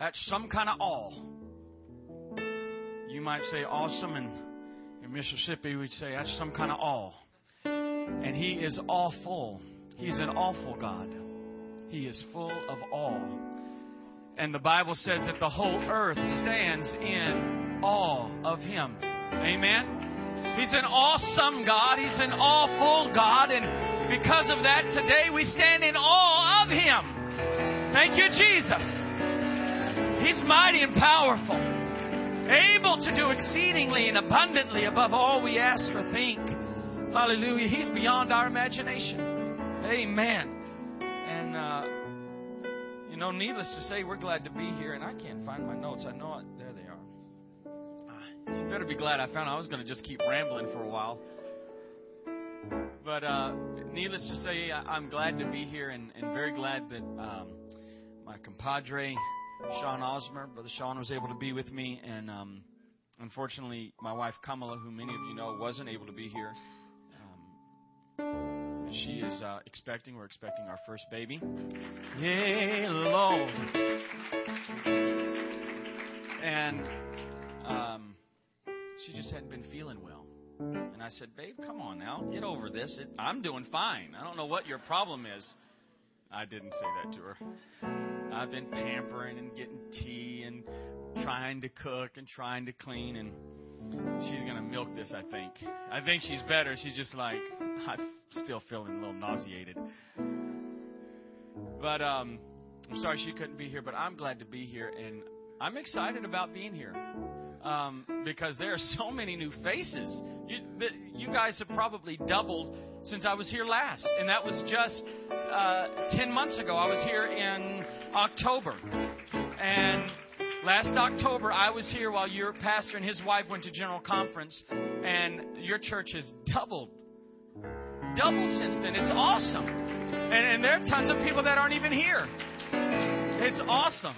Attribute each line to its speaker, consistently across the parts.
Speaker 1: That's some kind of awe. You might say awesome, and in Mississippi we'd say that's some kind of awe. And He is awful. He's an awful God. He is full of awe. And the Bible says that the whole earth stands in awe of Him. Amen. He's an awesome God. He's an awful God. And because of that, today we stand in awe of Him. Thank you, Jesus. He's mighty and powerful, able to do exceedingly and abundantly above all we ask or think. Hallelujah. He's beyond our imagination. Amen. And, uh, you know, needless to say, we're glad to be here. And I can't find my notes. I know it. There they are. Ah, you better be glad I found I was going to just keep rambling for a while. But uh, needless to say, I'm glad to be here and, and very glad that um, my compadre Sean Osmer. Brother Sean was able to be with me, and um, unfortunately, my wife Kamala, who many of you know, wasn't able to be here. Um, she is uh, expecting. We're expecting our first baby. Yay, Lord. And um, she just hadn't been feeling well. And I said, Babe, come on now. Get over this. It, I'm doing fine. I don't know what your problem is. I didn't say that to her. I've been pampering and getting tea and trying to cook and trying to clean, and she's gonna milk this. I think. I think she's better. She's just like I'm still feeling a little nauseated. But um, I'm sorry she couldn't be here, but I'm glad to be here, and I'm excited about being here um, because there are so many new faces. You, you guys have probably doubled since I was here last, and that was just uh, 10 months ago. I was here in October. And last October, I was here while your pastor and his wife went to General Conference, and your church has doubled. Doubled since then. It's awesome. And, and there are tons of people that aren't even here. It's awesome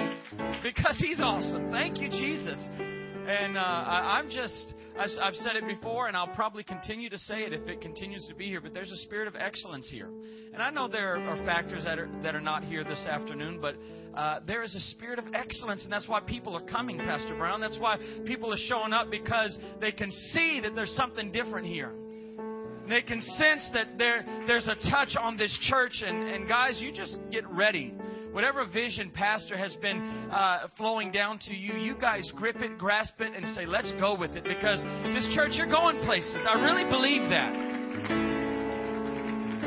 Speaker 1: because He's awesome. Thank you, Jesus. And uh, I, I'm just, I've said it before, and I'll probably continue to say it if it continues to be here, but there's a spirit of excellence here. And I know there are factors that are, that are not here this afternoon, but uh, there is a spirit of excellence, and that's why people are coming, Pastor Brown. That's why people are showing up because they can see that there's something different here. They can sense that there, there's a touch on this church, and, and guys, you just get ready Whatever vision Pastor has been uh, flowing down to you, you guys grip it, grasp it, and say, let's go with it. Because this church, you're going places. I really believe that.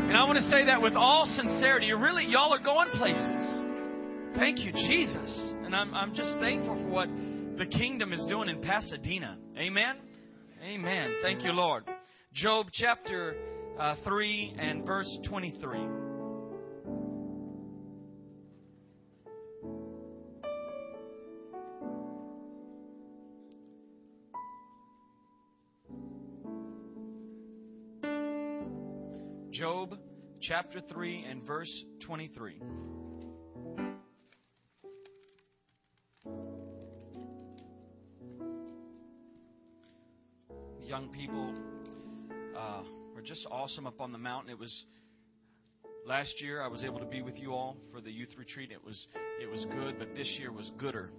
Speaker 1: And I want to say that with all sincerity. You really, y'all are going places. Thank you, Jesus. And I'm, I'm just thankful for what the kingdom is doing in Pasadena. Amen? Amen. Thank you, Lord. Job chapter uh, 3 and verse 23. Job chapter 3 and verse 23. Young people uh, were just awesome up on the mountain. It was last year I was able to be with you all for the youth retreat. It was it was good, but this year was gooder.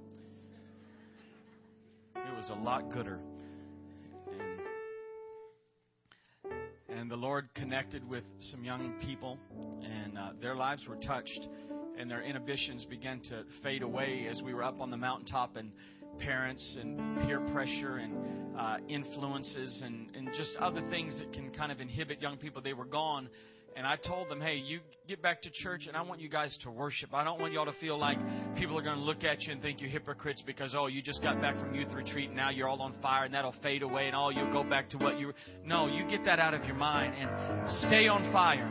Speaker 1: It was a lot gooder. The Lord connected with some young people, and uh, their lives were touched, and their inhibitions began to fade away as we were up on the mountaintop, and parents and peer pressure and uh, influences and, and just other things that can kind of inhibit young people. They were gone, and I told them, hey, you get back to church, and I want you guys to worship. I don't want y'all to feel like people are going to look at you and think you're hypocrites because, oh, you just got back from youth retreat, and now you're all on fire, and that'll fade away, and oh, you'll go back to what you were. No, you get that out of your mind and stay on fire.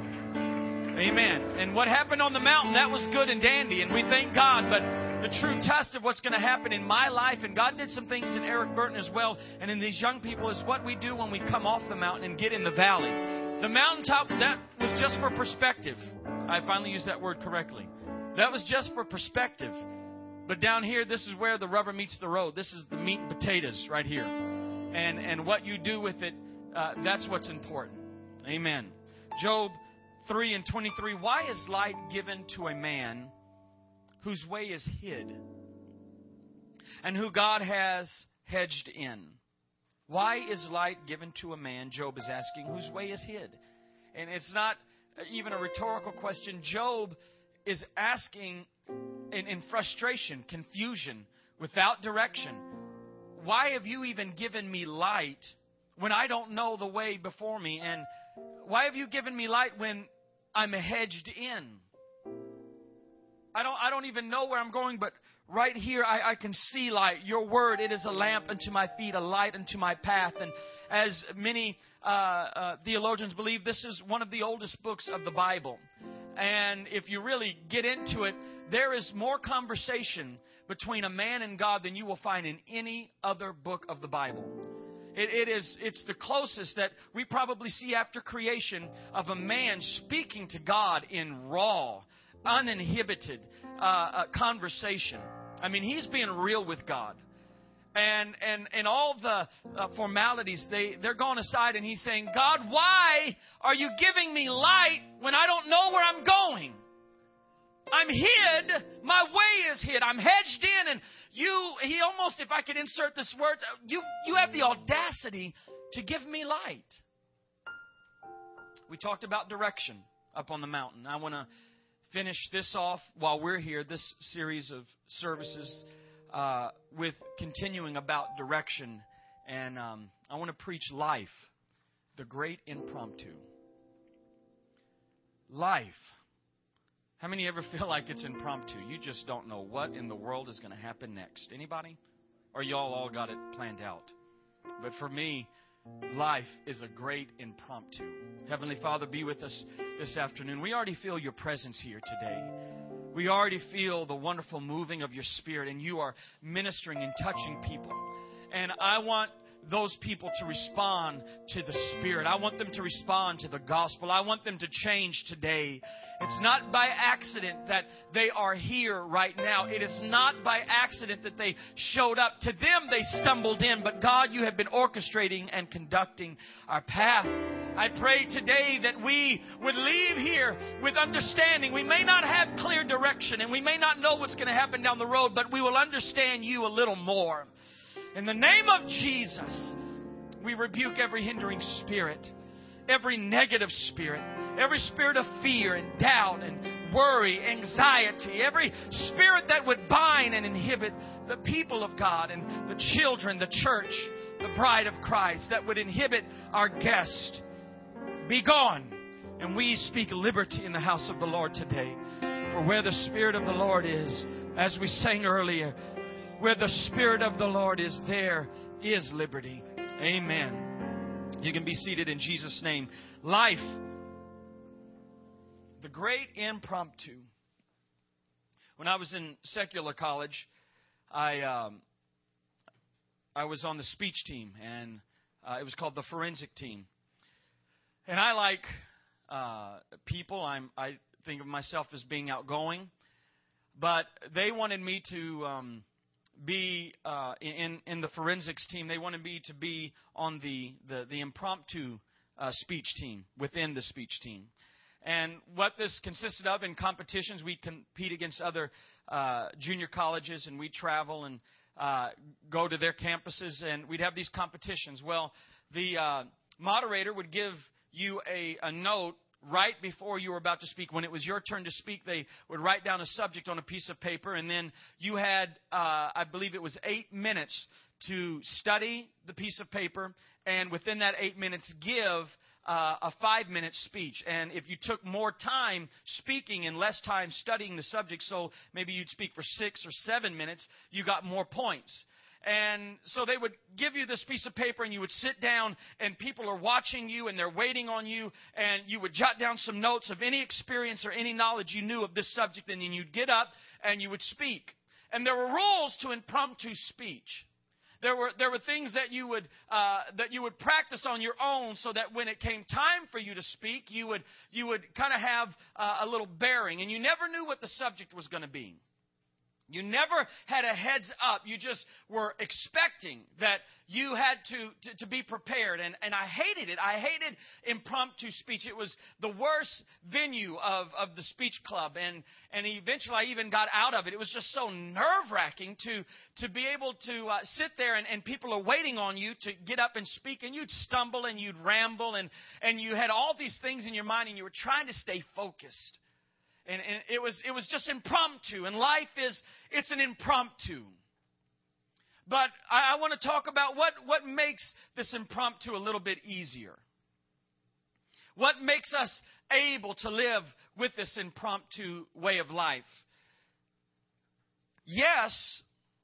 Speaker 1: Amen. And what happened on the mountain, that was good and dandy, and we thank God, but the true test of what's going to happen in my life, and God did some things in Eric Burton as well, and in these young people, is what we do when we come off the mountain and get in the valley. The mountaintop, that was just for perspective. I finally used that word correctly. That was just for perspective. But down here, this is where the rubber meets the road. This is the meat and potatoes right here. And, and what you do with it, uh, that's what's important. Amen. Job 3 and 23. Why is light given to a man whose way is hid? and who God has hedged in. Why is light given to a man, Job is asking, whose way is hid? And it's not even a rhetorical question. Job is asking in, in frustration, confusion, without direction. Why have you even given me light when I don't know the way before me? And why have you given me light when I'm hedged in? I don't, I don't even know where I'm going, but right here I, I, can see light. Your word, it is a lamp unto my feet, a light unto my path. And as many uh, uh, theologians believe, this is one of the oldest books of the Bible. And if you really get into it, there is more conversation between a man and God than you will find in any other book of the Bible. It, it is, it's the closest that we probably see after creation of a man speaking to God in raw, uninhibited uh, uh, conversation. I mean, he's being real with God. And, and, and all the uh, formalities, they, they're gone aside, and he's saying, God, why are you giving me light when I don't know where I'm going? I'm hid. My way is hid. I'm hedged in, and you, he almost, if I could insert this word, you, you have the audacity to give me light. We talked about direction up on the mountain. I want to finish this off while we're here, this series of services, uh, with continuing about direction. And um, I want to preach life, the great impromptu. Life. How many ever feel like it's impromptu? You just don't know what in the world is going to happen next. Anybody? Or y'all all got it planned out? But for me, life is a great impromptu. Heavenly Father, be with us this afternoon. We already feel your presence here today. We already feel the wonderful moving of your spirit, and you are ministering and touching people. And I want those people to respond to the Spirit. I want them to respond to the gospel. I want them to change today. It's not by accident that they are here right now. It is not by accident that they showed up. To them, they stumbled in, but God, you have been orchestrating and conducting our path. I pray today that we would leave here with understanding. We may not have clear direction and we may not know what's going to happen down the road, but we will understand you a little more. In the name of Jesus, we rebuke every hindering spirit, every negative spirit, every spirit of fear and doubt and worry, anxiety, every spirit that would bind and inhibit the people of God and the children, the church, the bride of Christ, that would inhibit our guest. Be gone. And we speak liberty in the house of the Lord today. For where the Spirit of the Lord is, as we sang earlier, where the Spirit of the Lord is, there is liberty. Amen. You can be seated in Jesus' name. Life, the great impromptu. When I was in secular college, I um, I was on the speech team, and uh, it was called the forensic team. And I like uh, people. I'm I think of myself as being outgoing, but they wanted me to. Um, be uh, in in the forensics team. They wanted me to be on the the, the impromptu uh, speech team within the speech team. And what this consisted of in competitions, we compete against other uh, junior colleges, and we travel and uh, go to their campuses, and we'd have these competitions. Well, the uh, moderator would give you a, a note right before you were about to speak, when it was your turn to speak, they would write down a subject on a piece of paper, and then you had, uh, I believe it was eight minutes to study the piece of paper, and within that eight minutes, give uh, a five minute speech. And if you took more time speaking and less time studying the subject, so maybe you'd speak for six or seven minutes, you got more points. And so they would give you this piece of paper and you would sit down and people are watching you and they're waiting on you and you would jot down some notes of any experience or any knowledge you knew of this subject and then you'd get up and you would speak. And there were rules to impromptu speech. There were, there were things that you, would, uh, that you would practice on your own so that when it came time for you to speak, you would, you would kind of have uh, a little bearing. And you never knew what the subject was going to be. You never had a heads up. You just were expecting that you had to, to, to, be prepared. And, and I hated it. I hated impromptu speech. It was the worst venue of, of the speech club. And, and eventually I even got out of it. It was just so nerve wracking to, to be able to uh, sit there and, and people are waiting on you to get up and speak. And you'd stumble and you'd ramble and, and you had all these things in your mind and you were trying to stay focused and, and it was it was just impromptu. And life is it's an impromptu. But I, I want to talk about what what makes this impromptu a little bit easier. What makes us able to live with this impromptu way of life? Yes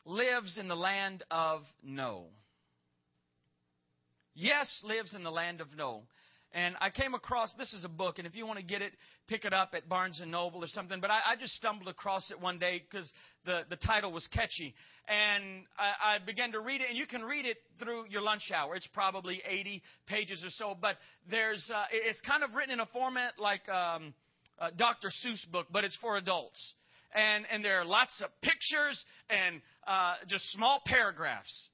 Speaker 1: lives in the land of no yes lives in the land of no and I came across this is a book, and if you want to get it, pick it up at Barnes and Noble or something. But I, I just stumbled across it one day because the the title was catchy, and I, I began to read it. And you can read it through your lunch hour. It's probably 80 pages or so, but there's uh, it's kind of written in a format like um, a Dr. Seuss book, but it's for adults. And and there are lots of pictures and uh, just small paragraphs,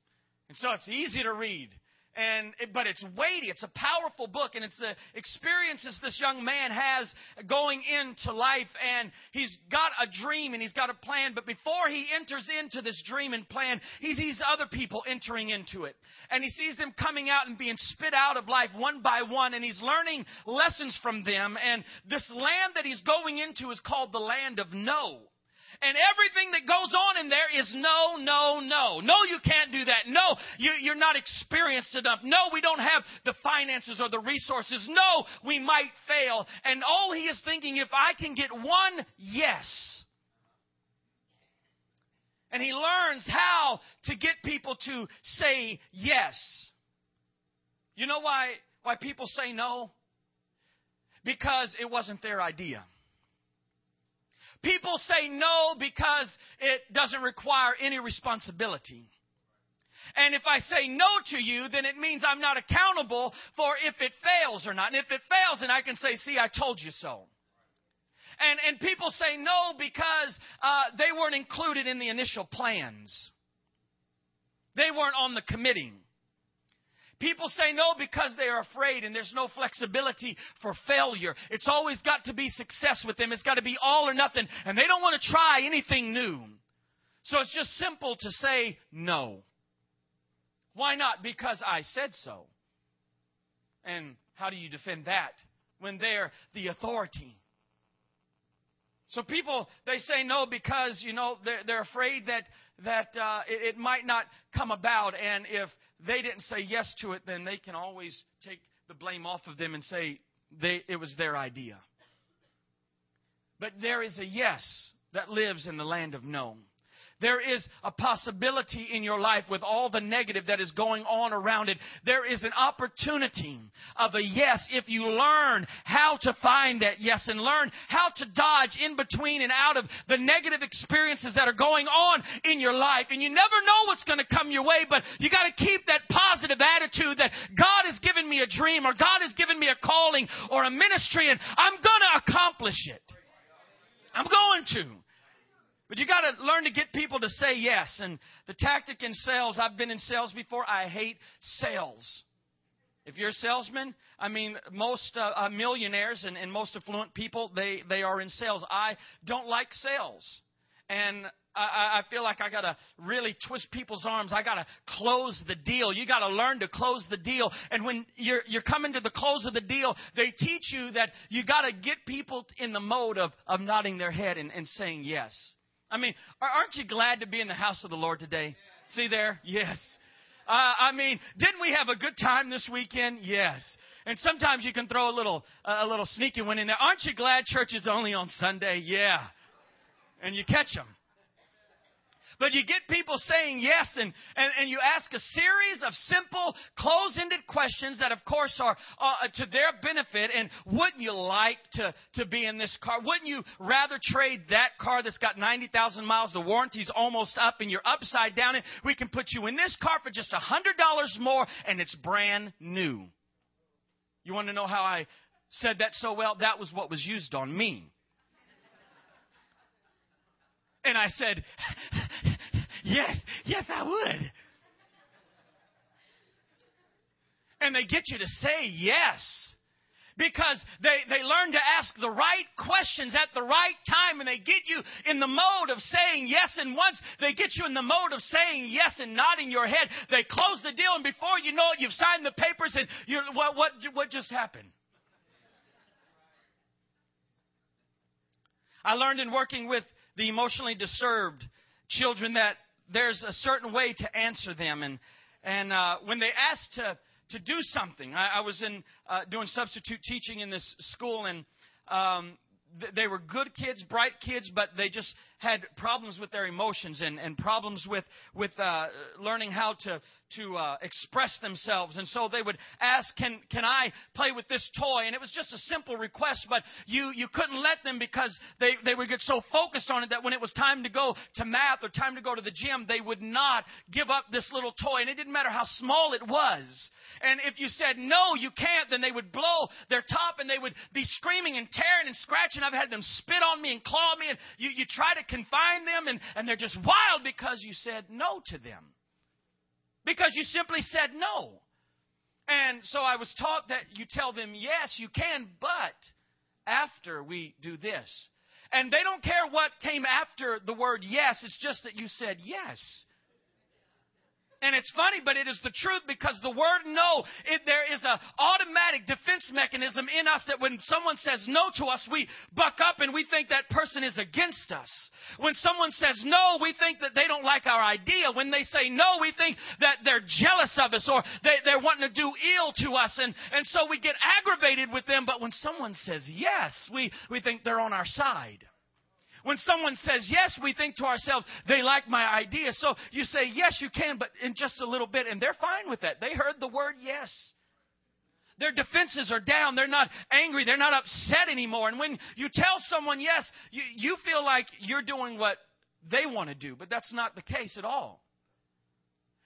Speaker 1: and so it's easy to read and but it's weighty. It's a powerful book, and it's the experiences this young man has going into life, and he's got a dream and he's got a plan. But before he enters into this dream and plan, he sees other people entering into it, and he sees them coming out and being spit out of life one by one, and he's learning lessons from them. And this land that he's going into is called the land of no. And everything that goes on in there is no, no, no. No, you can't do that. No, you, you're not experienced enough. No, we don't have the finances or the resources. No, we might fail. And all he is thinking, if I can get one yes, and he learns how to get people to say yes. You know why, why people say no? Because it wasn't their idea. People say no because it doesn't require any responsibility. And if I say no to you, then it means I'm not accountable for if it fails or not. And if it fails, then I can say, see, I told you so. And, and people say no because uh, they weren't included in the initial plans. They weren't on the committee. People say no because they are afraid and there's no flexibility for failure. It's always got to be success with them. It's got to be all or nothing. And they don't want to try anything new. So it's just simple to say no. Why not? Because I said so. And how do you defend that when they're the authority? So people they say no because you know they're, they're afraid that that uh, it, it might not come about, and if they didn't say yes to it, then they can always take the blame off of them and say they, it was their idea. But there is a yes that lives in the land of no. There is a possibility in your life with all the negative that is going on around it. There is an opportunity of a yes if you learn how to find that yes and learn how to dodge in between and out of the negative experiences that are going on in your life. And you never know what's going to come your way, but you got to keep that positive attitude that God has given me a dream or God has given me a calling or a ministry and I'm going to accomplish it. I'm going to. But you got to learn to get people to say yes. And the tactic in sales, I've been in sales before. I hate sales. If you're a salesman, I mean, most uh, uh, millionaires and, and most affluent people, they, they are in sales. I don't like sales. And I, I feel like I got to really twist people's arms. I got to close the deal. You got to learn to close the deal. And when you're, you're coming to the close of the deal, they teach you that you got to get people in the mode of, of nodding their head and, and saying yes. I mean, aren't you glad to be in the house of the Lord today? See there? Yes. Uh, I mean, didn't we have a good time this weekend? Yes. And sometimes you can throw a little, uh, a little sneaky one in there. Aren't you glad church is only on Sunday? Yeah. And you catch them. But you get people saying yes, and, and, and you ask a series of simple, close ended questions that, of course, are uh, to their benefit. And wouldn't you like to, to be in this car? Wouldn't you rather trade that car that's got 90,000 miles, the warranty's almost up, and you're upside down? And we can put you in this car for just $100 more, and it's brand new. You want to know how I said that so well? That was what was used on me. And I said, Yes, yes, I would. And they get you to say yes because they, they learn to ask the right questions at the right time and they get you in the mode of saying yes. And once they get you in the mode of saying yes and nodding your head, they close the deal and before you know it, you've signed the papers and you what, what, what just happened? I learned in working with the emotionally disturbed children that there's a certain way to answer them. And, and uh, when they ask to to do something. I, I was in uh, doing substitute teaching in this school, and um, th- they were good kids, bright kids, but they just had problems with their emotions and, and problems with with uh, learning how to to uh, express themselves. And so they would ask, "Can can I play with this toy?" And it was just a simple request, but you you couldn't let them because they they would get so focused on it that when it was time to go to math or time to go to the gym, they would not give up this little toy. And it didn't matter how small it was. And if you said no, you can't, then they would blow their top and they would be screaming and tearing and scratching. I've had them spit on me and claw me, and you you try to confine them, and and they're just wild because you said no to them because you simply said no. And so I was taught that you tell them, yes, you can, but after we do this. And they don't care what came after the word yes, it's just that you said yes. And it's funny, but it is the truth because the word no, it, there is an automatic defense mechanism in us that when someone says no to us, we buck up and we think that person is against us. When someone says no, we think that they don't like our idea. When they say no, we think that they're jealous of us or they, they're wanting to do ill to us. And, and so we get aggravated with them. But when someone says yes, we, we think they're on our side. When someone says yes, we think to ourselves, they like my idea. So you say, yes, you can, but in just a little bit. And they're fine with that. They heard the word yes. Their defenses are down. They're not angry. They're not upset anymore. And when you tell someone yes, you, you feel like you're doing what they want to do, but that's not the case at all.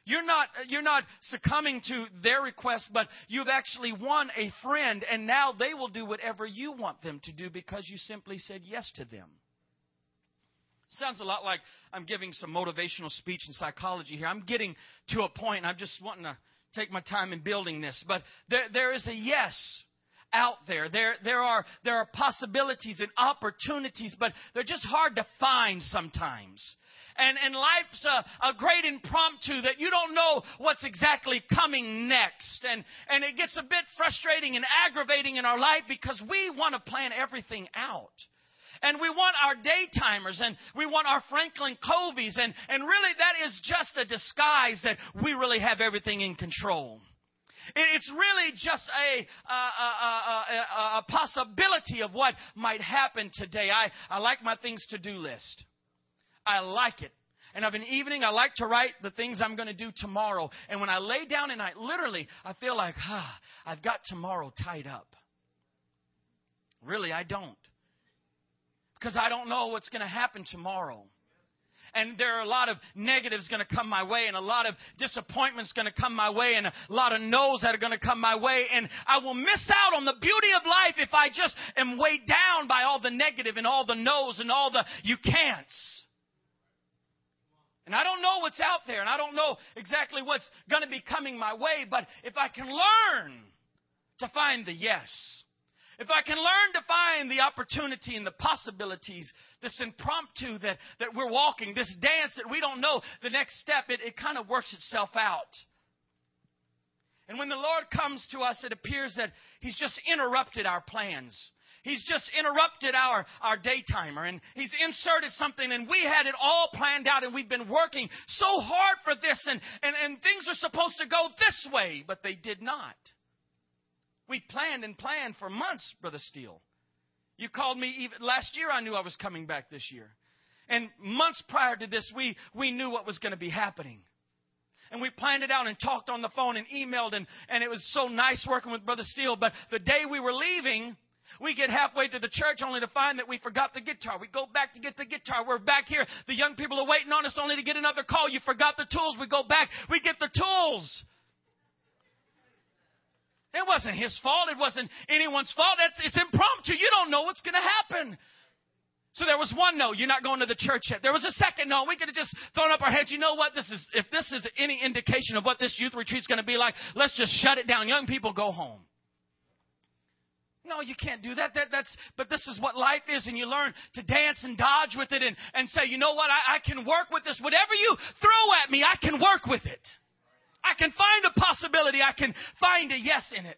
Speaker 1: You're not, you're not succumbing to their request, but you've actually won a friend, and now they will do whatever you want them to do because you simply said yes to them. Sounds a lot like I'm giving some motivational speech in psychology here. I'm getting to a point, I'm just wanting to take my time in building this. But there, there is a yes out there. There, there, are, there are possibilities and opportunities, but they're just hard to find sometimes. And, and life's a, a great impromptu that you don't know what's exactly coming next. And, and it gets a bit frustrating and aggravating in our life because we want to plan everything out. And we want our daytimers and we want our Franklin Coveys. And, and really, that is just a disguise that we really have everything in control. It's really just a, a, a, a, possibility of what might happen today. I, I like my things to do list. I like it. And of an evening, I like to write the things I'm going to do tomorrow. And when I lay down at night, literally, I feel like, ah, I've got tomorrow tied up. Really, I don't because I don't know what's going to happen tomorrow. And there are a lot of negatives going to come my way, and a lot of disappointments going to come my way, and a lot of no's that are going to come my way. And I will miss out on the beauty of life if I just am weighed down by all the negative and all the no's and all the you can'ts. And I don't know what's out there, and I don't know exactly what's going to be coming my way, but if I can learn to find the yes, if I can learn to find the opportunity and the possibilities, this impromptu that, that we're walking, this dance that we don't know the next step, it, it kind of works itself out. And when the Lord comes to us, it appears that He's just interrupted our plans. He's just interrupted our, our daytimer and he's inserted something and we had it all planned out and we've been working so hard for this and, and, and things are supposed to go this way, but they did not. We planned and planned for months, Brother Steele. You called me even last year, I knew I was coming back this year. And months prior to this, we, we knew what was going to be happening. And we planned it out and talked on the phone and emailed, and, and it was so nice working with Brother Steele. But the day we were leaving, we get halfway to the church only to find that we forgot the guitar. We go back to get the guitar. We're back here. The young people are waiting on us only to get another call. You forgot the tools. We go back. We get the tools. It wasn't his fault. It wasn't anyone's fault. It's, it's impromptu. You don't know what's going to happen. So there was one no, you're not going to the church yet. There was a second no. We could have just thrown up our heads. You know what? This is if this is any indication of what this youth retreat is going to be like, let's just shut it down. Young people go home. No, you can't do that. that that's but this is what life is, and you learn to dance and dodge with it and, and say, you know what, I, I can work with this. Whatever you throw at me, I can work with it. I can find a possibility. I can find a yes in it.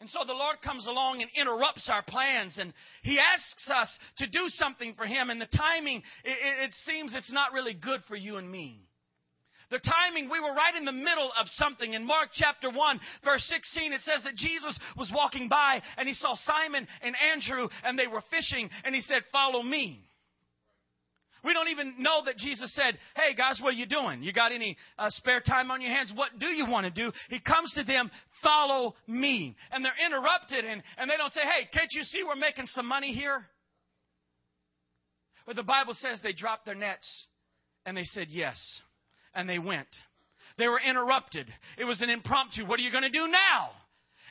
Speaker 1: And so the Lord comes along and interrupts our plans and He asks us to do something for Him. And the timing, it, it, seems it's not really good for you and me. The timing, we were right in the middle of something. In Mark chapter 1, verse 16, it says that Jesus was walking by and He saw Simon and Andrew and they were fishing and He said, Follow me. We don't even know that Jesus said, Hey guys, what are you doing? You got any uh, spare time on your hands? What do you want to do? He comes to them, Follow me. And they're interrupted and, and they don't say, Hey, can't you see we're making some money here? But the Bible says they dropped their nets and they said yes. And they went. They were interrupted. It was an impromptu. What are you going to do now?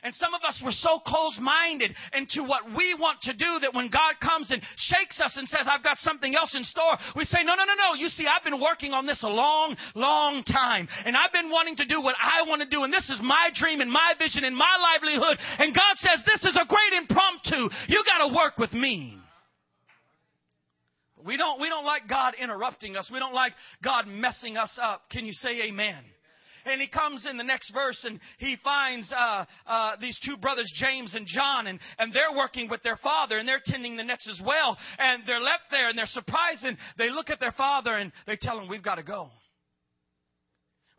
Speaker 1: And some of us were so closed minded into what we want to do that when God comes and shakes us and says, I've got something else in store, we say, No, no, no, no. You see, I've been working on this a long, long time. And I've been wanting to do what I want to do. And this is my dream and my vision and my livelihood. And God says, This is a great impromptu. You got to work with me. We don't, we don't like God interrupting us. We don't like God messing us up. Can you say amen? And he comes in the next verse and he finds uh, uh, these two brothers, James and John, and, and they're working with their father and they're tending the nets as well. And they're left there and they're surprised and they look at their father and they tell him, We've got to go.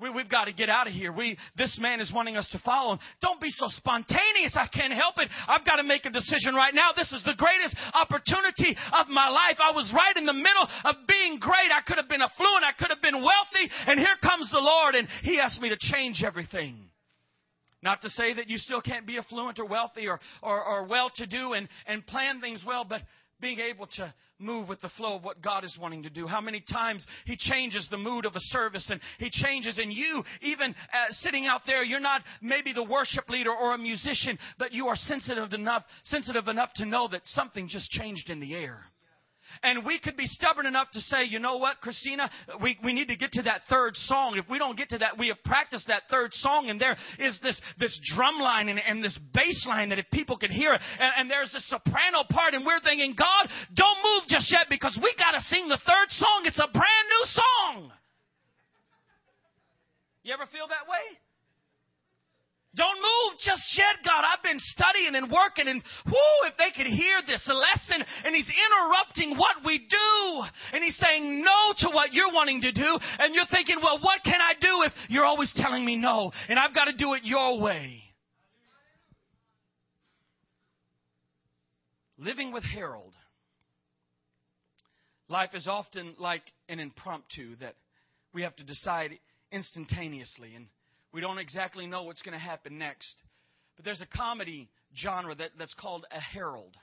Speaker 1: We, we've got to get out of here. We, this man is wanting us to follow him. Don't be so spontaneous. I can't help it. I've got to make a decision right now. This is the greatest opportunity of my life. I was right in the middle of being great. I could have been affluent. I could have been wealthy. And here comes the Lord and he asked me to change everything. Not to say that you still can't be affluent or wealthy or, or, or well to do and, and plan things well, but being able to move with the flow of what God is wanting to do. How many times He changes the mood of a service and He changes in you, even uh, sitting out there, you're not maybe the worship leader or a musician, but you are sensitive enough, sensitive enough to know that something just changed in the air. And we could be stubborn enough to say, you know what, Christina, we, we need to get to that third song. If we don't get to that, we have practiced that third song, and there is this, this drum line and, and this bass line that if people can hear it, and, and there's a soprano part, and we're thinking, God, don't move just yet because we got to sing the third song. It's a brand new song. You ever feel that way? Don't move just yet, God. I've been studying and working, and whoo, if they could hear this lesson, and He's interrupting what we do, and He's saying no to what you're wanting to do, and you're thinking, well, what can I do if you're always telling me no, and I've got to do it your way? Living with Harold. Life is often like an impromptu that we have to decide instantaneously. And we don't exactly know what's going to happen next. But there's a comedy genre that, that's called a Harold.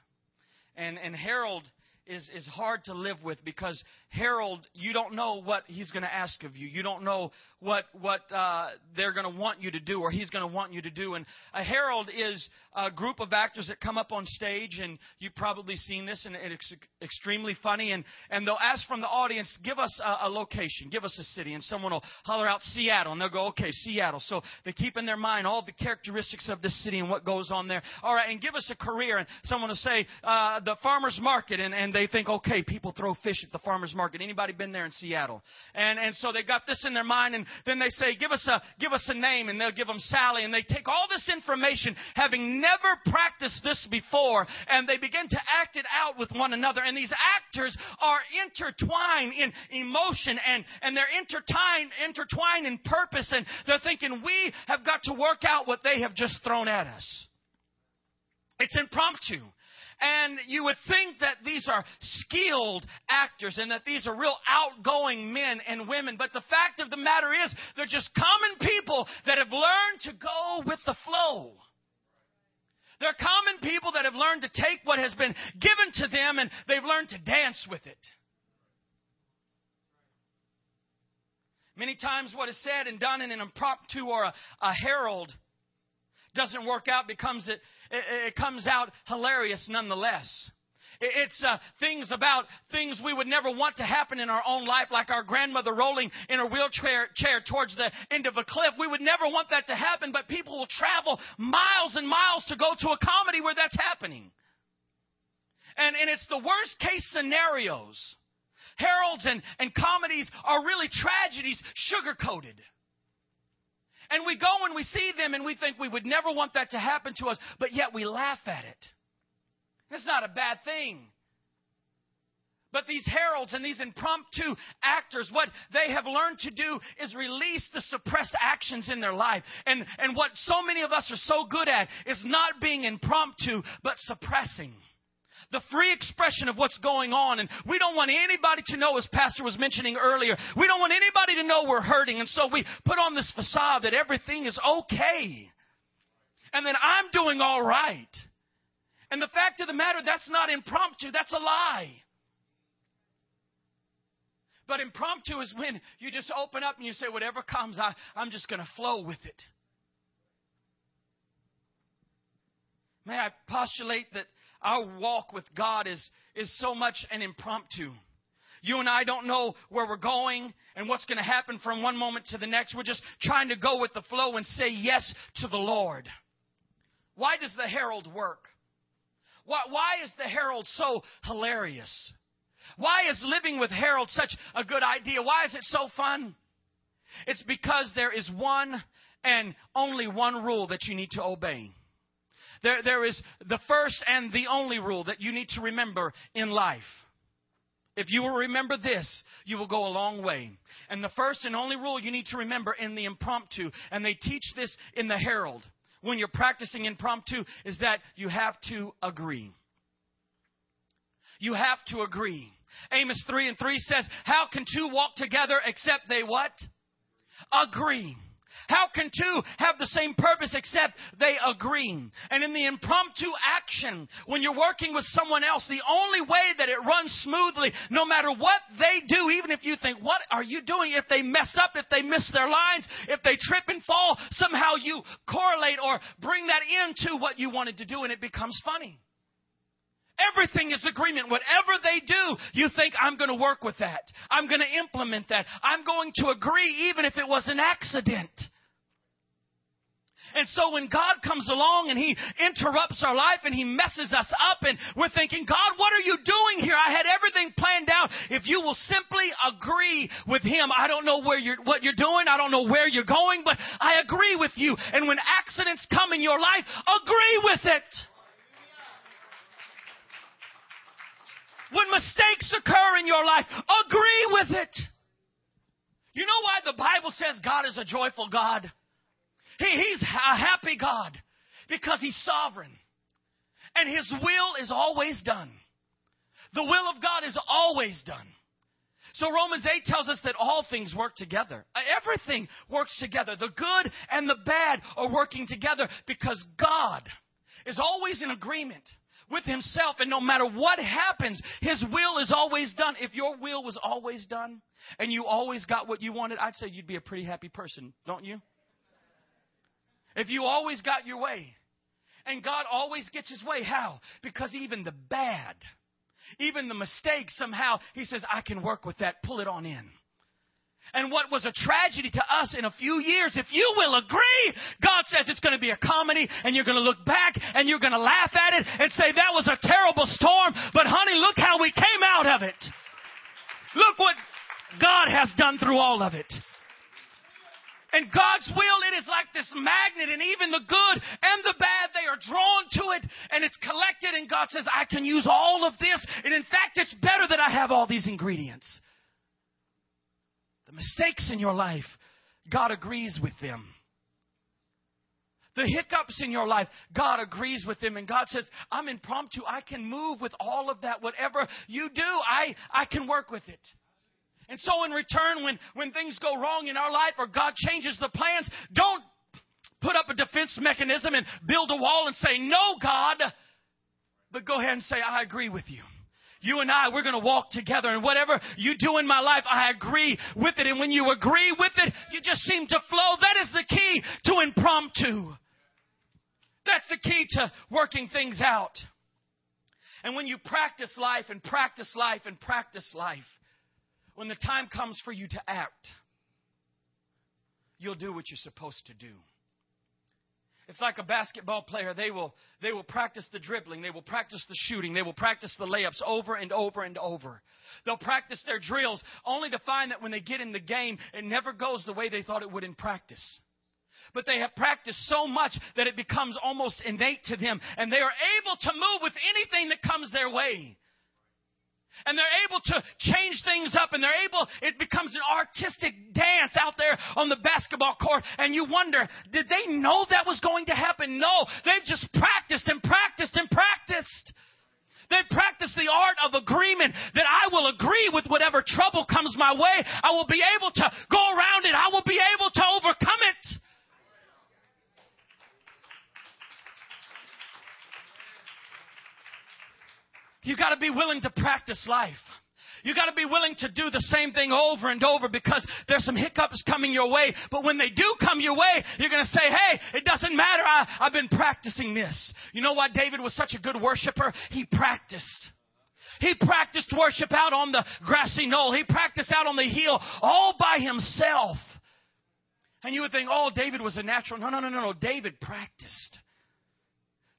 Speaker 1: And, and Harold is, is hard to live with because Harold, you don't know what he's going to ask of you. You don't know what what uh, they're going to want you to do or he's going to want you to do. And a Harold is a group of actors that come up on stage, and you've probably seen this, and it's extremely funny. And and they'll ask from the audience, give us a, a location, give us a city, and someone will holler out Seattle, and they'll go, okay, Seattle. So they keep in their mind all the characteristics of this city and what goes on there. All right, and give us a career, and someone will say uh, the farmers market, and and they think, okay, people throw fish at the farmers market. Anybody been there in Seattle? And and so they got this in their mind, and then they say, give us a give us a name, and they'll give them Sally, and they take all this information, having never practiced this before, and they begin to act it out with one another. And these actors are intertwined in emotion, and and they're intertwined intertwined in purpose, and they're thinking we have got to work out what they have just thrown at us. It's impromptu. And you would think that these are skilled actors and that these are real outgoing men and women. But the fact of the matter is, they're just common people that have learned to go with the flow. They're common people that have learned to take what has been given to them and they've learned to dance with it. Many times, what is said and done in an impromptu or a, a Harold doesn't work out becomes it, it, it comes out hilarious nonetheless. It's uh, things about things we would never want to happen in our own life, like our grandmother rolling in a wheelchair chair towards the end of a cliff. We would never want that to happen, but people will travel miles and miles to go to a comedy where that's happening. And, and it's the worst case scenarios. Harolds and, and comedies are really tragedies sugar coated. And we go and we see them and we think we would never want that to happen to us, but yet we laugh at it. It's not a bad thing. But these Harolds and these impromptu actors, what they have learned to do is release the suppressed actions in their life. And, and what so many of us are so good at is not being impromptu, but suppressing the free expression of what's going on. And we don't want anybody to know, as Pastor was mentioning earlier, we don't want anybody to know we're hurting. And so we put on this facade that everything is okay. And then I'm doing all right. And the fact of the matter, that's not impromptu, that's a lie. But impromptu is when you just open up and you say, whatever comes, I, I'm just going to flow with it. May I postulate that our walk with God is, is so much an impromptu. You and I don't know where we're going and what's going to happen from one moment to the next. We're just trying to go with the flow and say yes to the Lord. Why does the Harold work? Why, why is the Harold so hilarious? Why is living with Harold such a good idea? Why is it so fun? It's because there is one and only one rule that you need to obey. There, there is the first and the only rule that you need to remember in life. If you will remember this, you will go a long way. And the first and only rule you need to remember in the impromptu, and they teach this in the Harold, when you're practicing impromptu is that you have to agree. You have to agree. Amos 3 and 3 says, How can two walk together except they what? Agree. How can two have the same purpose except they agree? And in the impromptu action, when you're working with someone else, the only way that it runs smoothly, no matter what they do, even if you think, what are you doing? If they mess up, if they miss their lines, if they trip and fall, somehow you correlate or bring that into what you wanted to do and it becomes funny. Everything is agreement. Whatever they do, you think, I'm going to work with that. I'm going to implement that. I'm going to agree even if it was an accident. And so when God comes along and He interrupts our life and He messes us up and we're thinking, God, what are you doing here? I had everything planned out. If you will simply agree with Him, I don't know where you're, what you're doing. I don't know where you're going, but I agree with you. And when accidents come in your life, agree with it. When mistakes occur in your life, agree with it. You know why the Bible says God is a joyful God? He, he's a happy God because He's sovereign. And His will is always done. The will of God is always done. So Romans 8 tells us that all things work together. Uh, everything works together. The good and the bad are working together because God is always in agreement with himself and no matter what happens, his will is always done. If your will was always done and you always got what you wanted, I'd say you'd be a pretty happy person, don't you? If you always got your way. And God always gets his way. How? Because even the bad, even the mistakes, somehow, he says, I can work with that. Pull it on in. And what was a tragedy to us in a few years, if you will agree, God says it's going to be a comedy and you're going to look back and you're going to laugh at it and say that was a terrible storm, but honey, look how we came out of it. Look what God has done through all of it. And God's will, it is like this magnet, and even the good and the bad, they are drawn to it, and it's collected, and God says, I can use all of this, and in fact, it's better that I have all these ingredients. The mistakes in your life, God agrees with them. The hiccups in your life, God agrees with them, and God says, I'm impromptu. I can move with all of that. Whatever you do, I, I can work with it. And so, in return, when, when things go wrong in our life or God changes the plans, don't put up a defense mechanism and build a wall and say, No, God. But go ahead and say, I agree with you. You and I, we're going to walk together, and whatever you do in my life, I agree with it. And when you agree with it, you just seem to flow. That is the key to impromptu. That's the key to working things out. And when you practice life and practice life and practice life, when the time comes for you to act, you'll do what you're supposed to do. It's like a basketball player. They will, they will practice the dribbling. They will practice the shooting. They will practice the layups over and over and over. They'll practice their drills only to find that when they get in the game, it never goes the way they thought it would in practice. But they have practiced so much that it becomes almost innate to them and they are able to move with anything that comes their way and they're able to change things up and they're able, it becomes an artistic dance out there on the basketball court and you wonder, did they know that was going to happen? No, they've just practiced and practiced and practiced. They practiced the art of agreement that I will agree with whatever trouble comes my way. I will be able to go around it. I will be able to overcome it. You got to be willing to practice life. You got to be willing to do the same thing over and over because there's some hiccups coming your way. But when they do come your way, you're going to say, hey, it doesn't matter. I, I've been practicing this. You know why David was such a good worshiper? He practiced. He practiced worship out on the grassy knoll. He practiced out on the hill all by himself. And you would think, oh, David was a natural. No, no, no, no, no. David practiced.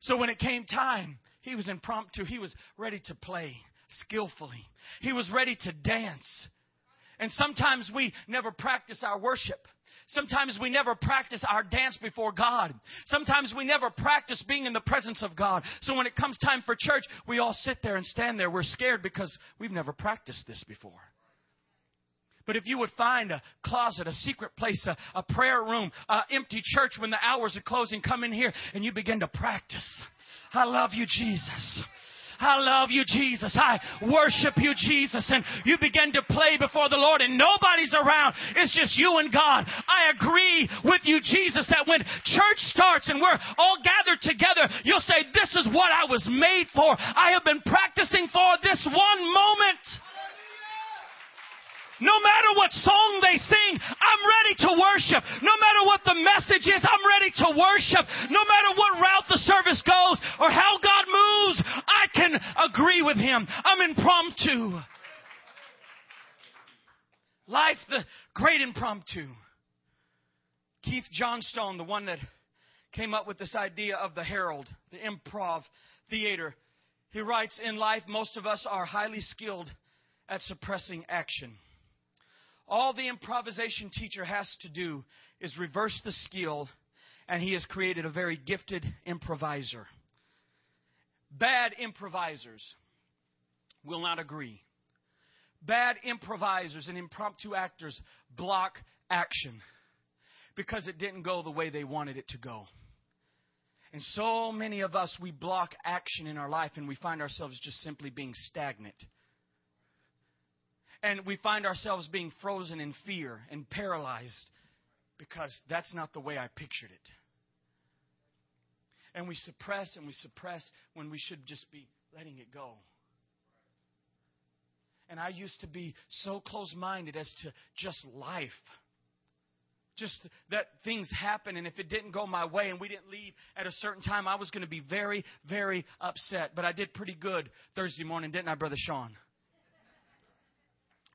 Speaker 1: So when it came time, he was impromptu. He was ready to play skillfully. He was ready to dance. And sometimes we never practice our worship. Sometimes we never practice our dance before God. Sometimes we never practice being in the presence of God. So when it comes time for church, we all sit there and stand there. We're scared because we've never practiced this before. But if you would find a closet, a secret place, a, a prayer room, an empty church when the hours are closing, come in here and you begin to practice. I love you, Jesus. I love you, Jesus. I worship you, Jesus. And you begin to play before the Lord and nobody's around. It's just you and God. I agree with you, Jesus, that when church starts and we're all gathered together, you'll say, this is what I was made for. I have been practicing for this one moment. No matter what song they sing, I'm ready to worship. No matter what the message is, I'm ready to worship. No matter what route the service goes or how God moves, I can agree with Him. I'm impromptu. Life, the great impromptu. Keith Johnstone, the one that came up with this idea of the Harold, the improv theater, he writes, In life, most of us are highly skilled at suppressing action. All the improvisation teacher has to do is reverse the skill, and he has created a very gifted improviser. Bad improvisers will not agree. Bad improvisers and impromptu actors block action because it didn't go the way they wanted it to go. And so many of us, we block action in our life and we find ourselves just simply being stagnant and we find ourselves being frozen in fear and paralyzed because that's not the way I pictured it. And we suppress and we suppress when we should just be letting it go. And I used to be so close minded as to just life. Just that things happen, and if it didn't go my way and we didn't leave at a certain time, I was going to be very, very upset. But I did pretty good Thursday morning, didn't I, Brother Sean?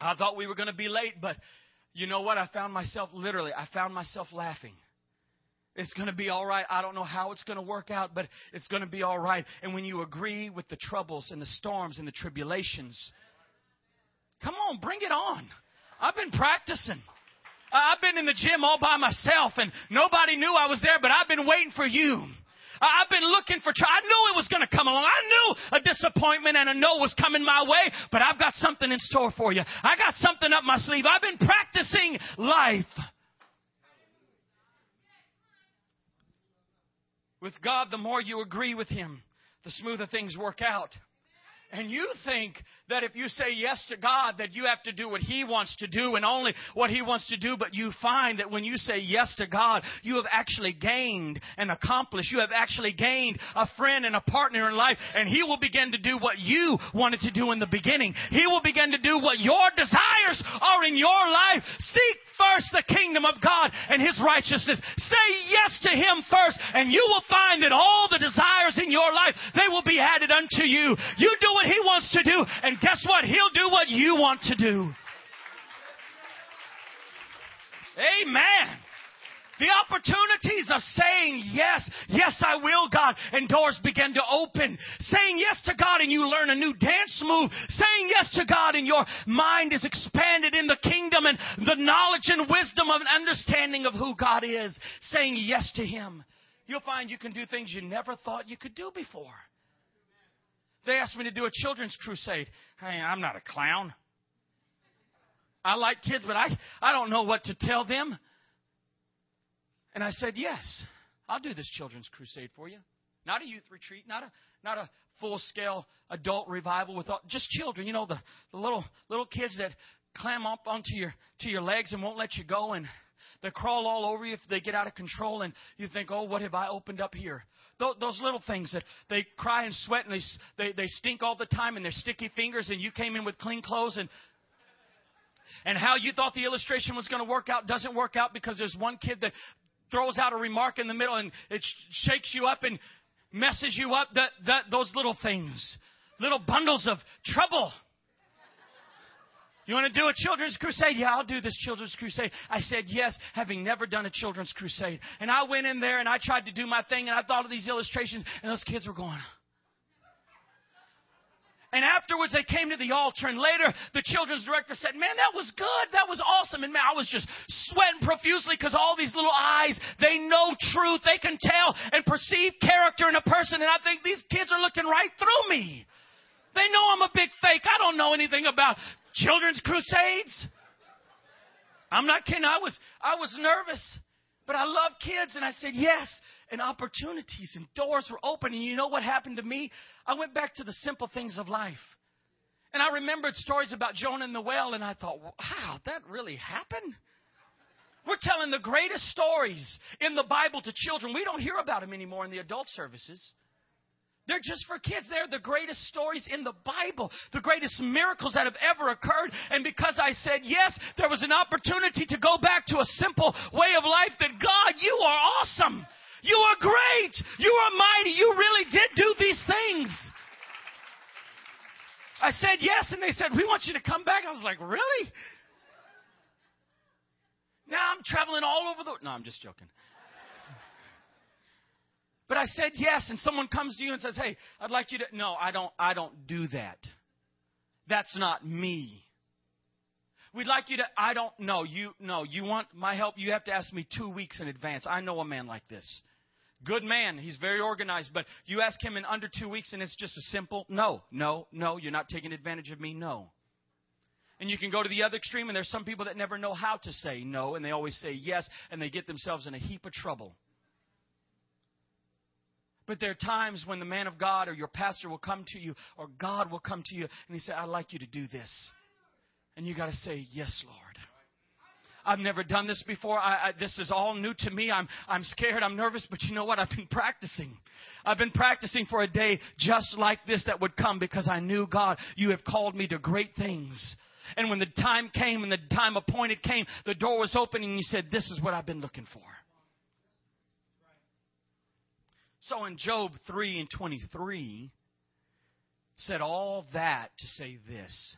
Speaker 1: I thought we were going to be late, but you know what? I found myself literally, I found myself laughing. It's going to be all right. I don't know how it's going to work out, but it's going to be all right. And when you agree with the troubles and the storms and the tribulations, come on, bring it on. I've been practicing. I've been in the gym all by myself and nobody knew I was there, but I've been waiting for you. I've been looking for, I knew it was going to come along. I knew a disappointment and a no was coming my way, but I've got something in store for you. I got something up my sleeve. I've been practicing life. With God, the more you agree with Him, the smoother things work out. And you think that if you say yes to God, that you have to do what He wants to do and only what He wants to do, but you find that when you say yes to God, you have actually gained and accomplished. You have actually gained a friend and a partner in life, and He will begin to do what you wanted to do in the beginning. He will begin to do what your desires are in your life. Seek first the kingdom of God and His righteousness. Say yes to Him first and you will find that all the desires in your life, they will be added unto you. You do what He wants to do and guess what? He'll do what you want to do. Amen. The opportunities of saying yes, yes I will God, and doors begin to open. Saying yes to God and you learn a new dance move. Saying yes to God and your mind is expanded in the kingdom and the knowledge and wisdom of an understanding of who God is. Saying yes to Him. You'll find you can do things you never thought you could do before. They asked me to do a children's crusade. Hey, I'm not a clown. I like kids, but I, I don't know what to tell them. And I said, Yes, I'll do this children's crusade for you. Not a youth retreat, not a not a full scale adult revival with all, just children. You know the, the little little kids that climb up onto your to your legs and won't let you go and they crawl all over you if they get out of control and you think, oh, what have I opened up here? Those little things that they cry and sweat and they, they, they stink all the time and they're sticky fingers and you came in with clean clothes and and how you thought the illustration was going to work out doesn't work out because there's one kid that throws out a remark in the middle and it shakes you up and messes you up. That, that, those little things, little bundles of trouble. You want to do a children's crusade? Yeah, I'll do this children's crusade. I said yes, having never done a children's crusade. And I went in there and I tried to do my thing and I thought of these illustrations and those kids were going, and afterwards they came to the altar and later the children's director said, man, that was good. That was awesome. And man, I was just sweating profusely because all these little eyes, they know truth. They can tell and perceive character in a person. And I think these kids are looking right through me. They know I'm a big fake. I don't know anything about children's crusades. I'm not kidding. I was, I was nervous, but I love kids. And I said, yes and opportunities and doors were open. And you know what happened to me? I went back to the simple things of life. And I remembered stories about Jonah and the whale, and I thought, wow, that really happened? We're telling the greatest stories in the Bible to children. We don't hear about them anymore in the adult services. They're just for kids. They're the greatest stories in the Bible, the greatest miracles that have ever occurred. And because I said yes, there was an opportunity to go back to a simple way of life that God, you are awesome. You are great. You are mighty. You really did do these things. I said yes, and they said, We want you to come back. I was like, Really? Now I'm traveling all over the. No, I'm just joking. But I said yes, and someone comes to you and says, Hey, I'd like you to. No, I don't, I don't do that. That's not me. We'd like you to. I don't know. You no. You want my help? You have to ask me two weeks in advance. I know a man like this. Good man. He's very organized. But you ask him in under two weeks and it's just a simple no, no, no. You're not taking advantage of me. No. And you can go to the other extreme, and there's some people that never know how to say no, and they always say yes, and they get themselves in a heap of trouble. But there are times when the man of God or your pastor will come to you, or God will come to you, and he say, I'd like you to do this. And you got to say, Yes, Lord. I've never done this before. I, I, this is all new to me. I'm, I'm scared. I'm nervous. But you know what? I've been practicing. I've been practicing for a day just like this that would come because I knew, God, you have called me to great things. And when the time came and the time appointed came, the door was opening and you said, This is what I've been looking for. So in Job 3 and 23, said all that to say this.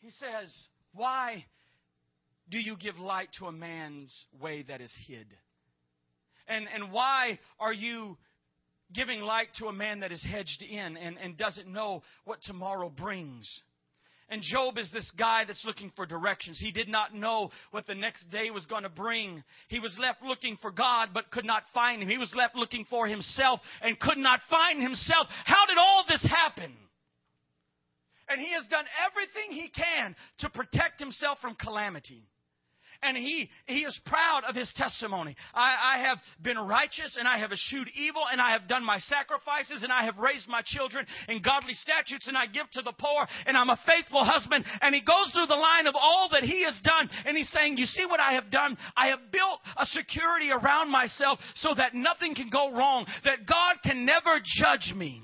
Speaker 1: He says, Why do you give light to a man's way that is hid? And, and why are you giving light to a man that is hedged in and, and doesn't know what tomorrow brings? And Job is this guy that's looking for directions. He did not know what the next day was going to bring. He was left looking for God but could not find him. He was left looking for himself and could not find himself. How did all this happen? And he has done everything he can to protect himself from calamity and he, he is proud of his testimony. I, I have been righteous and I have eschewed evil and I have done my sacrifices and I have raised my children in godly statutes and I give to the poor and I'm a faithful husband. And he goes through the line of all that he has done and he's saying, you see what I have done? I have built a security around myself so that nothing can go wrong, that God can never judge me.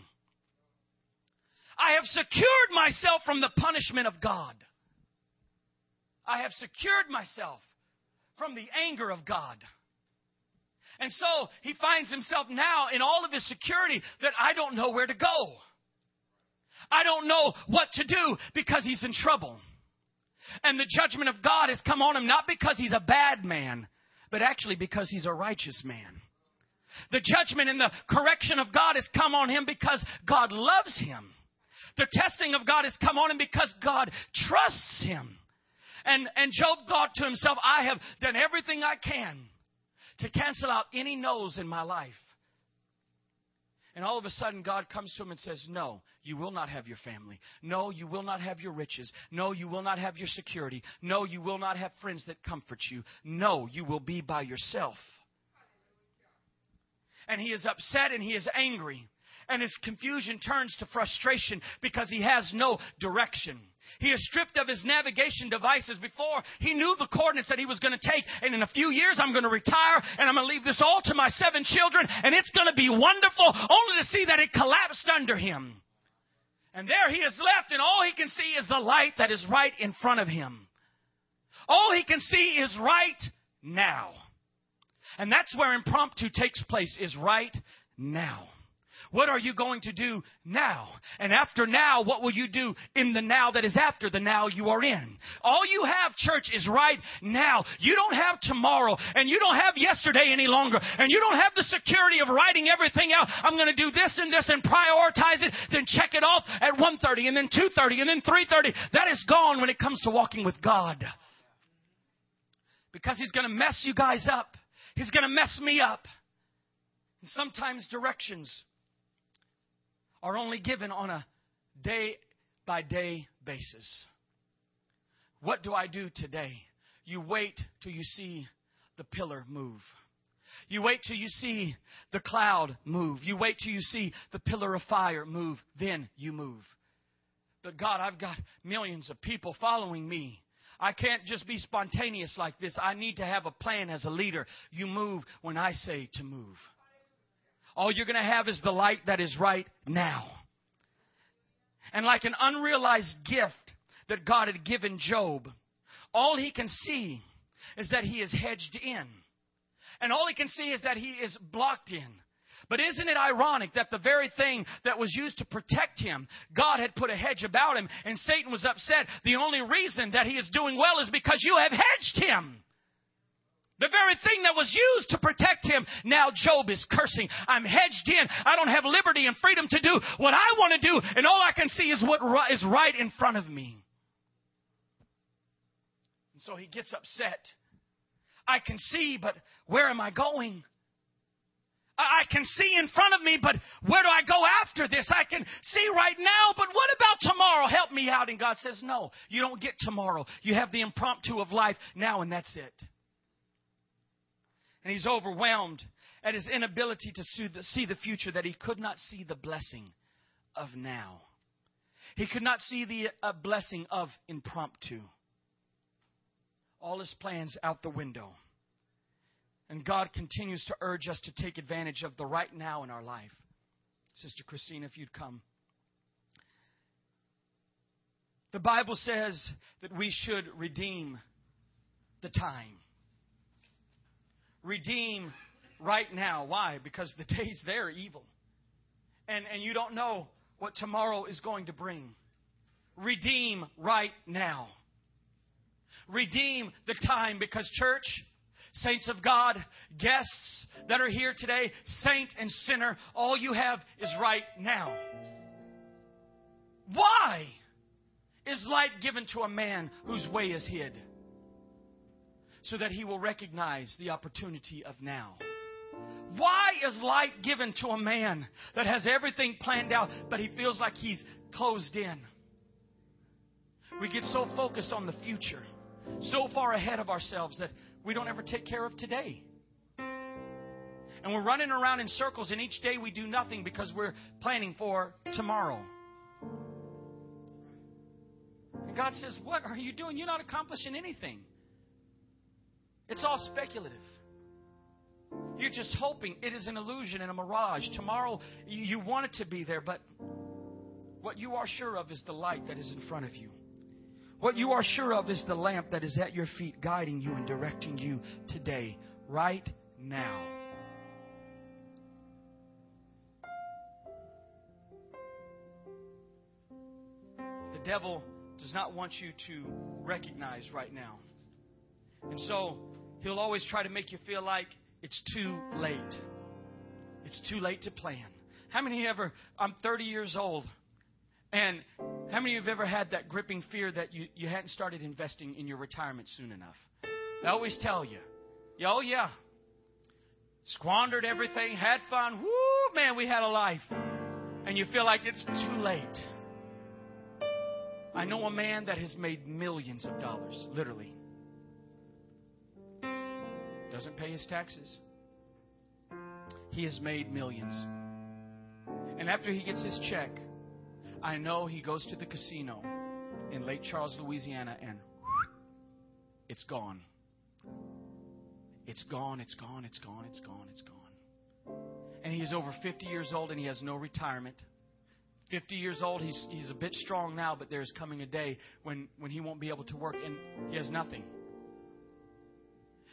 Speaker 1: I have secured myself from the punishment of God. I have secured myself from the anger of God. And so he finds himself now in all of his security that I don't know where to go. I don't know what to do because he's in trouble. And the judgment of God has come on him not because he's a bad man, but actually because he's a righteous man. The judgment and the correction of God has come on him because God loves him. The testing of God has come on him because God trusts him. And, and Job thought to himself, I have done everything I can to cancel out any no's in my life. And all of a sudden, God comes to him and says, No, you will not have your family. No, you will not have your riches. No, you will not have your security. No, you will not have friends that comfort you. No, you will be by yourself. And he is upset and he is angry. And his confusion turns to frustration because he has no direction. He is stripped of his navigation devices before he knew the coordinates that he was going to take. And in a few years, I'm going to retire and I'm going to leave this all to my seven children and it's going to be wonderful only to see that it collapsed under him. And there he is left and all he can see is the light that is right in front of him. All he can see is right now. And that's where impromptu takes place is right now. What are you going to do now? And after now, what will you do in the now that is after the now you are in? All you have, church, is right now. You don't have tomorrow, and you don't have yesterday any longer, and you don't have the security of writing everything out. I'm going to do this and this and prioritize it, then check it off at 1.30 and then 2.30 and then 3.30. That is gone when it comes to walking with God. Because He's going to mess you guys up. He's going to mess me up. Sometimes directions are only given on a day by day basis. What do I do today? You wait till you see the pillar move. You wait till you see the cloud move. You wait till you see the pillar of fire move. Then you move. But God, I've got millions of people following me. I can't just be spontaneous like this. I need to have a plan as a leader. You move when I say to move. All you're going to have is the light that is right now. And like an unrealized gift that God had given Job, all he can see is that he is hedged in. And all he can see is that he is blocked in. But isn't it ironic that the very thing that was used to protect him, God had put a hedge about him, and Satan was upset. The only reason that he is doing well is because you have hedged him. The very thing that was used to protect him, now Job is cursing. I'm hedged in. I don't have liberty and freedom to do what I want to do, and all I can see is what is right in front of me. And so he gets upset. I can see, but where am I going? I can see in front of me, but where do I go after this? I can see right now, but what about tomorrow? Help me out. And God says, No, you don't get tomorrow. You have the impromptu of life now, and that's it and he's overwhelmed at his inability to see the future, that he could not see the blessing of now. He could not see the uh, blessing of impromptu. All his plans out the window. And God continues to urge us to take advantage of the right now in our life. Sister Christine, if you'd come. The Bible says that we should redeem the time redeem right now. Why? Because the days there are evil. And, and you don't know what tomorrow is going to bring. Redeem right now. Redeem the time because, church, saints of God, guests that are here today, saint and sinner, all you have is right now. Why is light given to a man whose way is hid? So that he will recognize the opportunity of now. Why is light given to a man that has everything planned out, but he feels like he's closed in? We get so focused on the future, so far ahead of ourselves that we don't ever take care of today. And we're running around in circles, and each day we do nothing because we're planning for tomorrow. And God says, What are you doing? You're not accomplishing anything. It's all speculative. You're just hoping it is an illusion and a mirage. Tomorrow, you want it to be there, but what you are sure of is the light that is in front of you. What you are sure of is the lamp that is at your feet, guiding you and directing you today, right now. The devil does not want you to recognize right now. And so he'll always try to make you feel like it's too late. It's too late to plan. How many ever, I'm 30 years old, and how many of you have ever had that gripping fear that you, you hadn't started investing in your retirement soon enough? I always tell you, oh yeah, squandered everything, had fun, whoo, man, we had a life. And you feel like it's too late. I know a man that has made millions of dollars, literally. Doesn't pay his taxes. He has made millions. And after he gets his check, I know he goes to the casino in Lake Charles, Louisiana, and it's gone. It's gone, it's gone, it's gone, it's gone, it's gone. And he is over 50 years old and he has no retirement. 50 years old, he's, he's a bit strong now, but there's coming a day when, when he won't be able to work and he has nothing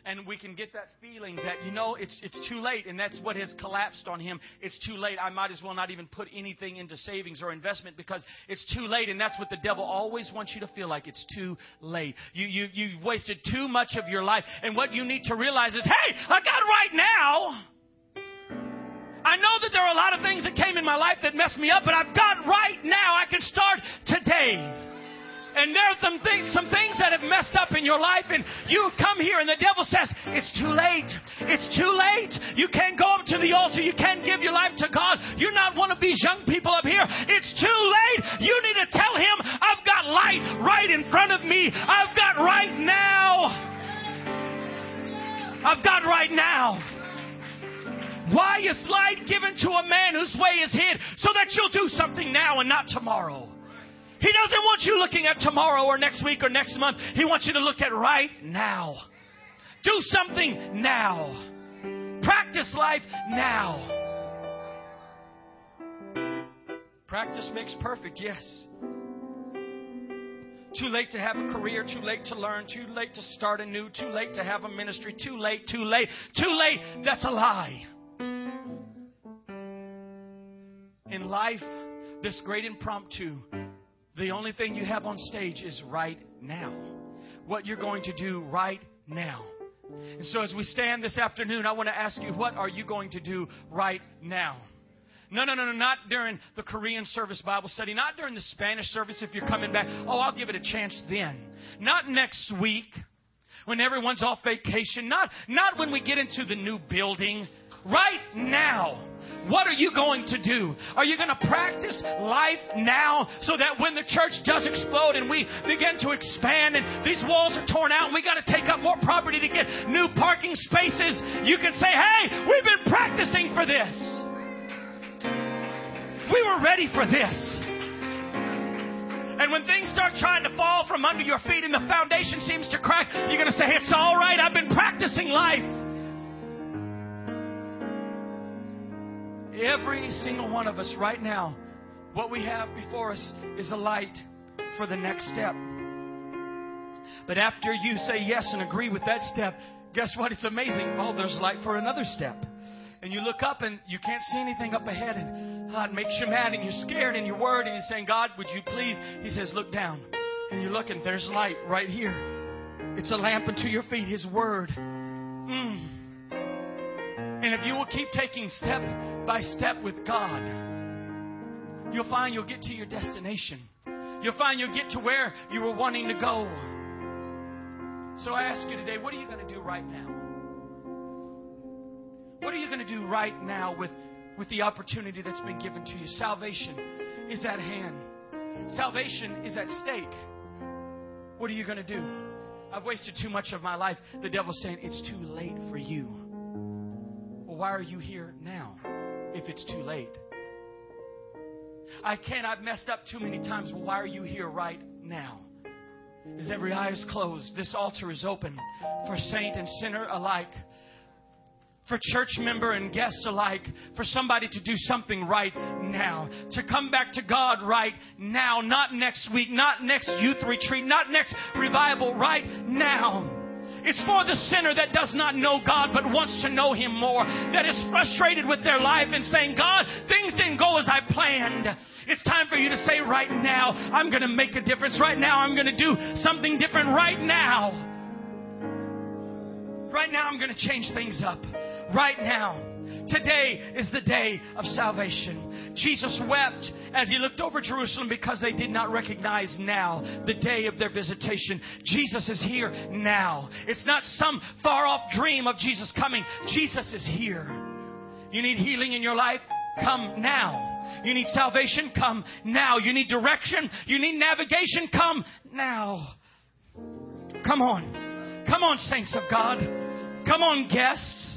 Speaker 1: and we can get that feeling that, you know, it's, it's too late, and that's what has collapsed on him. It's too late. I might as well not even put anything into savings or investment because it's too late, and that's what the devil always wants you to feel like. It's too late. You, you, you've wasted too much of your life, and what you need to realize is, hey, I got right now. I know that there are a lot of things that came in my life that messed me up, but I've got right now. I can start today and there are some things, some things that have messed up in your life, and you come here, and the devil says, It's too late. It's too late. You can't go up to the altar. You can't give your life to God. You're not one of these young people up here. It's too late. You need to tell him, I've got light right in front of me. I've got right now. I've got right now. Why is light given to a man whose way is hid? So that you'll do something now and not tomorrow. He doesn't want you looking at tomorrow or next week or next month. He wants you to look at right now. Do something now. Practice life now. Practice makes perfect, yes. Too late to have a career, too late to learn, too late to start anew, too late to have a ministry, too late, too late, too late. That's a lie. In life, this great impromptu the only thing you have on stage is right now. What you're going to do right now. And so as we stand this afternoon, I want to ask you, what are you going to do right now? No, no, no, no, not during the Korean service Bible study, not during the Spanish service if you're coming back. Oh, I'll give it a chance then. Not next week when everyone's off vacation, not, not when we get into the new building. Right now. What are you going to do? Are you going to practice life now so that when the church does explode and we begin to expand and these walls are torn out and we got to take up more property to get new parking spaces, you can say, hey, we've been practicing for this. We were ready for this. And when things start trying to fall from under your feet and the foundation seems to crack, you're going to say, It's all right. I've been practicing life. Every single one of us right now, what we have before us is a light for the next step. But after you say yes and agree with that step, guess what? It's amazing. Oh, there's light for another step. And you look up and you can't see anything up ahead, and God makes you mad, and you're scared, and you're worried, and you're saying, God, would you please? He says, Look down. And you look, and there's light right here. It's a lamp unto your feet, His Word. Mm. And if you will keep taking step by step with God, you'll find you'll get to your destination. You'll find you'll get to where you were wanting to go. So I ask you today, what are you going to do right now? What are you going to do right now with, with the opportunity that's been given to you? Salvation is at hand. Salvation is at stake. What are you going to do? I've wasted too much of my life. The devil's saying it's too late for you why are you here now if it's too late? I can't, I've messed up too many times. Well, why are you here right now? As every eye is closed, this altar is open for saint and sinner alike. for church member and guest alike, for somebody to do something right now, to come back to God right now, not next week, not next youth retreat, not next revival, right now. It's for the sinner that does not know God but wants to know Him more, that is frustrated with their life and saying, God, things didn't go as I planned. It's time for you to say, right now, I'm going to make a difference. Right now, I'm going to do something different. Right now. Right now, I'm going to change things up. Right now. Today is the day of salvation. Jesus wept as he looked over Jerusalem because they did not recognize now the day of their visitation. Jesus is here now. It's not some far off dream of Jesus coming. Jesus is here. You need healing in your life? Come now. You need salvation? Come now. You need direction? You need navigation? Come now. Come on. Come on, saints of God. Come on, guests.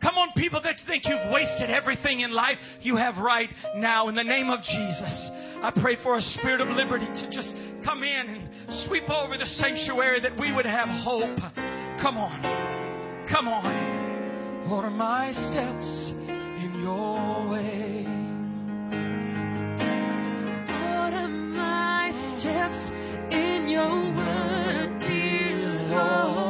Speaker 1: Come on, people that think you've wasted everything in life, you have right now. In the name of Jesus, I pray for a spirit of liberty to just come in and sweep over the sanctuary that we would have hope. Come on. Come on. Order my steps in your way.
Speaker 2: Order my steps in your word, dear Lord.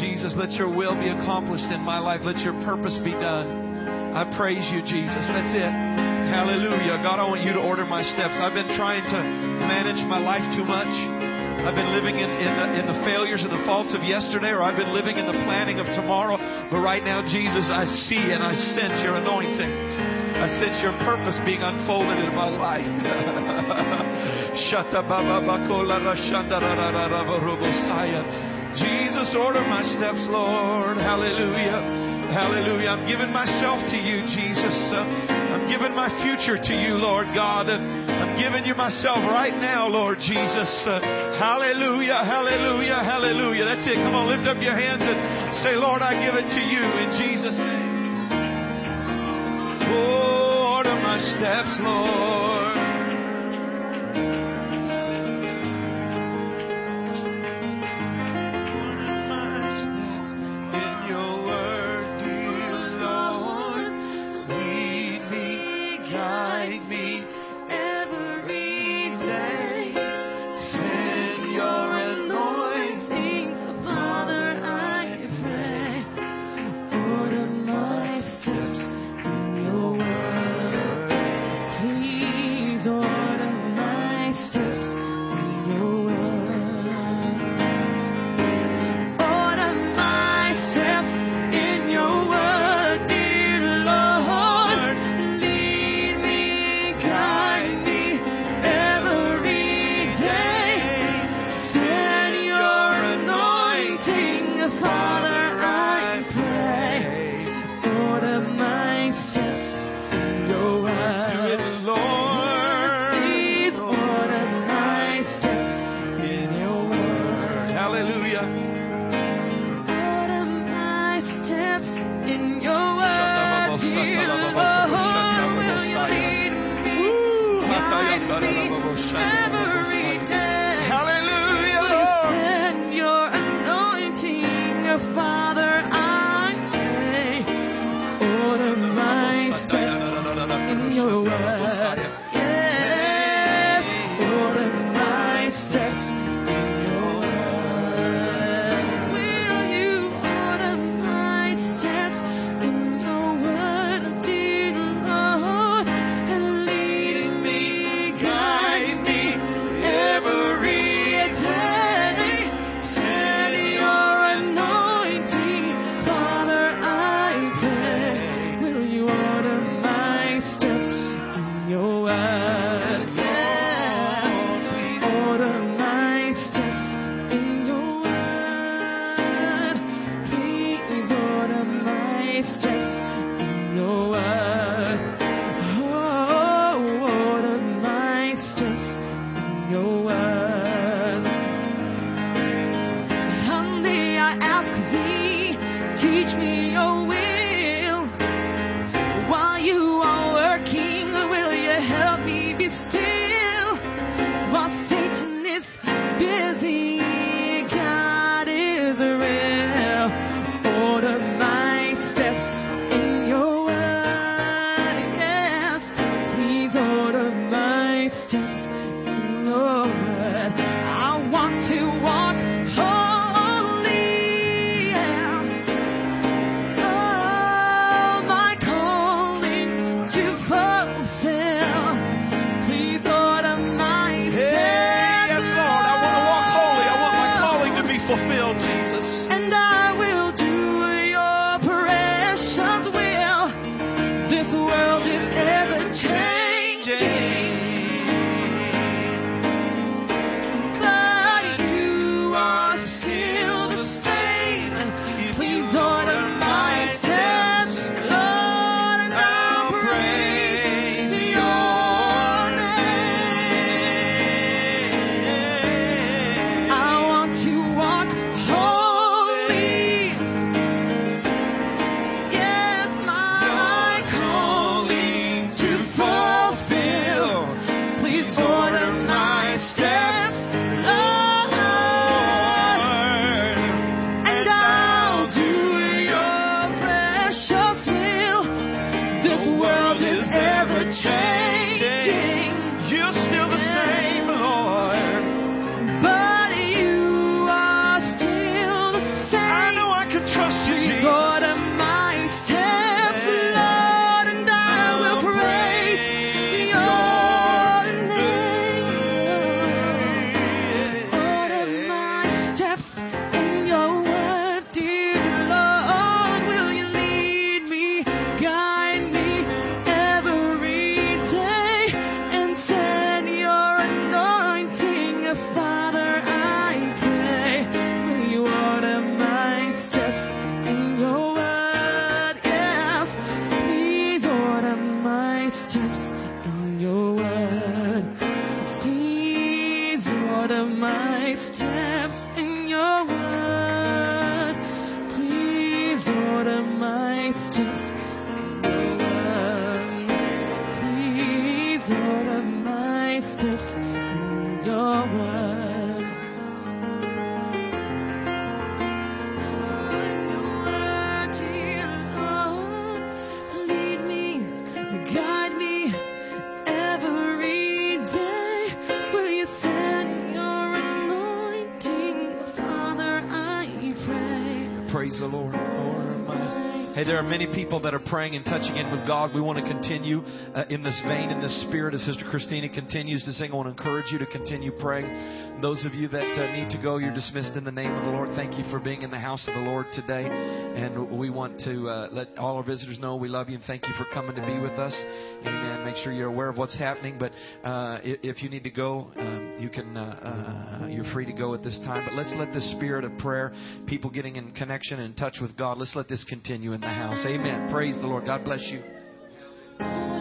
Speaker 3: Jesus, let your will be accomplished in my life. Let your purpose be done. I praise you, Jesus. That's it. Hallelujah. God, I want you to order my steps. I've been trying to manage my life too much. I've been living in, in, the, in the failures and the faults of yesterday, or I've been living in the planning of tomorrow. But right now, Jesus, I see and I sense your anointing. I sense your purpose being unfolded in my life. Jesus, order my steps, Lord. Hallelujah. Hallelujah. I'm giving myself to you, Jesus. Uh, I'm giving my future to you, Lord God. Uh, I'm giving you myself right now, Lord Jesus. Uh, hallelujah, hallelujah, hallelujah. That's it. Come on, lift up your hands and say, Lord, I give it to you in Jesus' name. Oh, order my steps, Lord.
Speaker 2: Sunday. There are many people that are praying and touching in with God. We want to continue uh, in this vein, in this spirit, as Sister Christina continues to sing. I want to encourage you to continue praying. Those of you that uh, need to go, you're dismissed in the name of the Lord. Thank you for being in the house of the Lord today. And we want to uh, let all our visitors know we love you and thank you for coming to be with us. Amen. Make sure you're aware of what's happening. But uh, if you need to go, um, you can. Uh, uh, you're free to go at this time. But let's let the spirit of prayer, people getting in connection and in touch with God, let's let this continue in the house. Amen. Praise the Lord. God bless you.